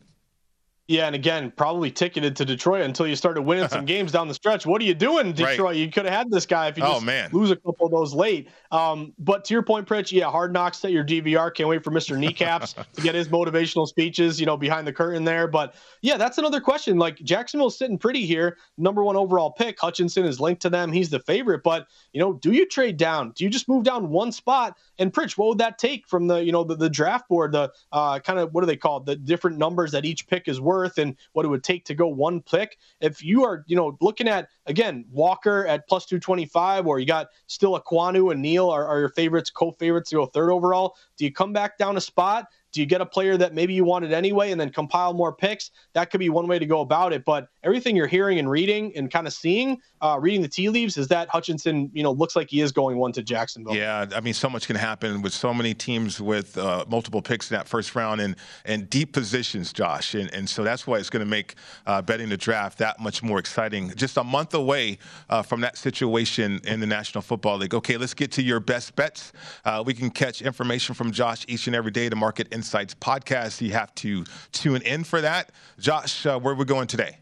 Speaker 3: Yeah, and again, probably ticketed to Detroit until you started winning some games down the stretch. What are you doing, Detroit? Right. You could have had this guy if you oh, just man. lose a couple of those late. Um, but to your point, Pritch, yeah, hard knocks set your DVR. Can't wait for Mr. Kneecaps to get his motivational speeches, you know, behind the curtain there. But yeah, that's another question. Like Jacksonville's sitting pretty here, number one overall pick. Hutchinson is linked to them. He's the favorite. But you know, do you trade down? Do you just move down one spot? And Pritch, what would that take from the you know the, the draft board, the uh, kind of what do they call it? the different numbers that each pick is worth, and what it would take to go one pick? If you are you know looking at again Walker at plus two twenty five, or you got still Ekwonu and Neal are, are your favorites, co-favorites to go third overall. Do you come back down a spot? Do you get a player that maybe you wanted anyway and then compile more picks? That could be one way to go about it. But everything you're hearing and reading and kind of seeing, uh, reading the tea leaves, is that Hutchinson, you know, looks like he is going one to Jacksonville.
Speaker 2: Yeah, I mean, so much can happen with so many teams with uh, multiple picks in that first round and and deep positions, Josh. And and so that's why it's going to make uh, betting the draft that much more exciting. Just a month away uh, from that situation in the National Football League. Okay, let's get to your best bets. Uh, we can catch information from Josh each and every day to market Insights podcast. You have to tune in for that. Josh, uh, where are we going today?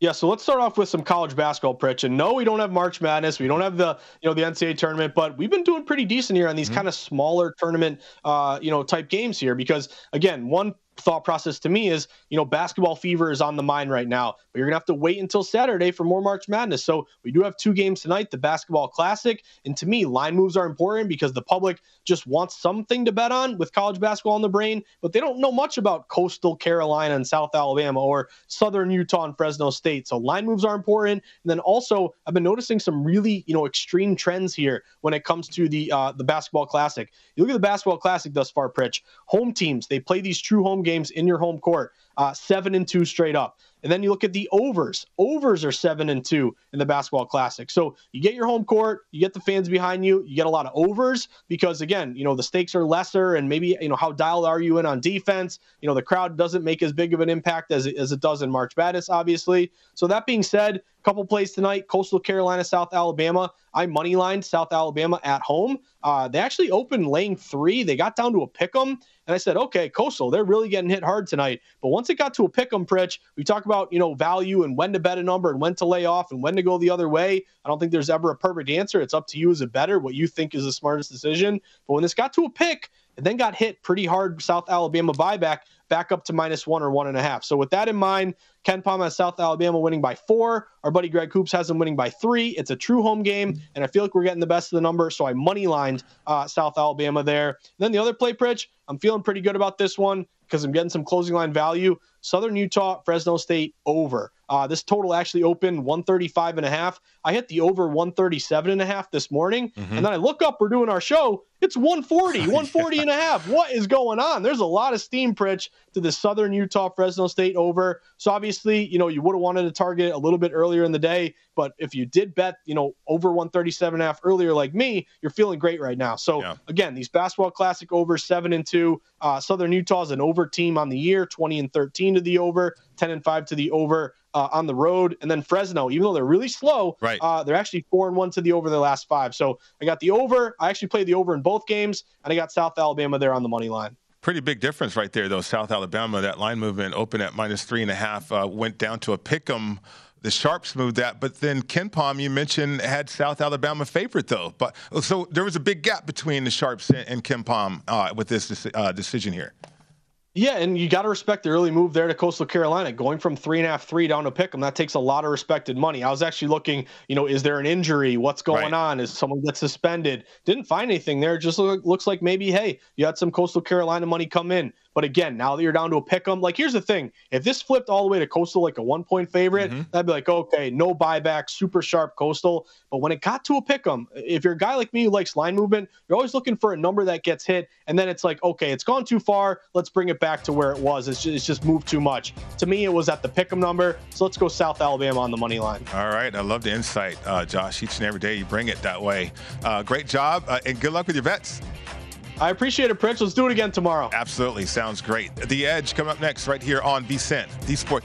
Speaker 3: Yeah, so let's start off with some college basketball, Pritch. And no, we don't have March Madness. We don't have the you know the NCAA tournament, but we've been doing pretty decent here on these mm-hmm. kind of smaller tournament uh, you know type games here because again, one thought process to me is, you know, basketball fever is on the mind right now, but you're going to have to wait until Saturday for more March Madness. So we do have two games tonight, the basketball classic. And to me, line moves are important because the public just wants something to bet on with college basketball in the brain, but they don't know much about coastal Carolina and South Alabama or Southern Utah and Fresno State. So line moves are important. And then also, I've been noticing some really, you know, extreme trends here when it comes to the uh, the basketball classic. You look at the basketball classic thus far, Pritch. Home teams, they play these true home games in your home court, uh, seven and two straight up. And then you look at the overs. Overs are seven and two in the basketball classic. So you get your home court, you get the fans behind you, you get a lot of overs because again, you know, the stakes are lesser and maybe, you know, how dialed are you in on defense? You know, the crowd doesn't make as big of an impact as it, as it does in March Madness, obviously. So that being said, a couple plays tonight coastal carolina south alabama i moneylined south alabama at home uh, they actually opened laying three they got down to a pick 'em and i said okay coastal they're really getting hit hard tonight. But once it got to a pick 'em pritch we talk about you know value and when to bet a number and when to lay off and when to go the other way. I don't think there's ever a perfect answer. It's up to you as a better what you think is the smartest decision. But when this got to a pick and then got hit pretty hard south alabama buyback back up to minus one or one and a half. So with that in mind, KenPom has South Alabama winning by four. Our buddy Greg Coops has them winning by three. It's a true home game, and I feel like we're getting the best of the number. So I money lined uh, South Alabama there. And then the other play, Pritch, I'm feeling pretty good about this one because I'm getting some closing line value. Southern Utah, Fresno State over. Uh, this total actually opened 135 and a half. I hit the over 137 and a half this morning. Mm-hmm. And then I look up, we're doing our show. It's 140, 140 yeah. and a half. What is going on? There's a lot of steam, Pritch, to the Southern Utah, Fresno State over. So obviously, you know, you would have wanted to target a little bit earlier in the day. But if you did bet, you know, over 137 and a half earlier, like me, you're feeling great right now. So yeah. again, these basketball classic over seven and two. Uh, Southern Utah is an over team on the year, 20 and 13 to the over, 10 and five to the over uh, on the road, and then Fresno, even though they're really slow,
Speaker 2: right?
Speaker 3: Uh, they're actually four and one to the over their last five. So I got the over. I actually played the over in both games, and I got South Alabama there on the money line.
Speaker 2: Pretty big difference right there, though. South Alabama, that line movement opened at minus three and a half, uh, went down to a pick 'em. The Sharps moved that, but then KenPom, you mentioned, had South Alabama favorite though. But so there was a big gap between the Sharps and, and KenPom uh, with this uh, decision here.
Speaker 3: Yeah, and you got to respect the early move there to Coastal Carolina, going from three and a half, three down to pick them. That takes a lot of respected money. I was actually looking, you know, is there an injury? What's going right. on? Is someone get suspended? Didn't find anything there. Just look, looks like maybe, hey, you had some Coastal Carolina money come in. But again, now that you're down to a pick 'em, like here's the thing: if this flipped all the way to Coastal like a one point favorite, mm-hmm. that'd be like okay, no buyback, super sharp Coastal. But when it got to a pick 'em, if you're a guy like me who likes line movement, you're always looking for a number that gets hit, and then it's like okay, it's gone too far. Let's bring it back to where it was. It's just, it's just moved too much. To me, it was at the pick 'em number. So let's go South Alabama on the money line.
Speaker 2: All right, I love the insight, uh, Josh. Each and every day you bring it that way. Uh, great job, uh, and good luck with your bets.
Speaker 3: I appreciate it, Pritch. Let's do it again tomorrow.
Speaker 2: Absolutely. Sounds great. The Edge come up next right here on VSIN, the Sport.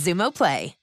Speaker 5: Xumo Play.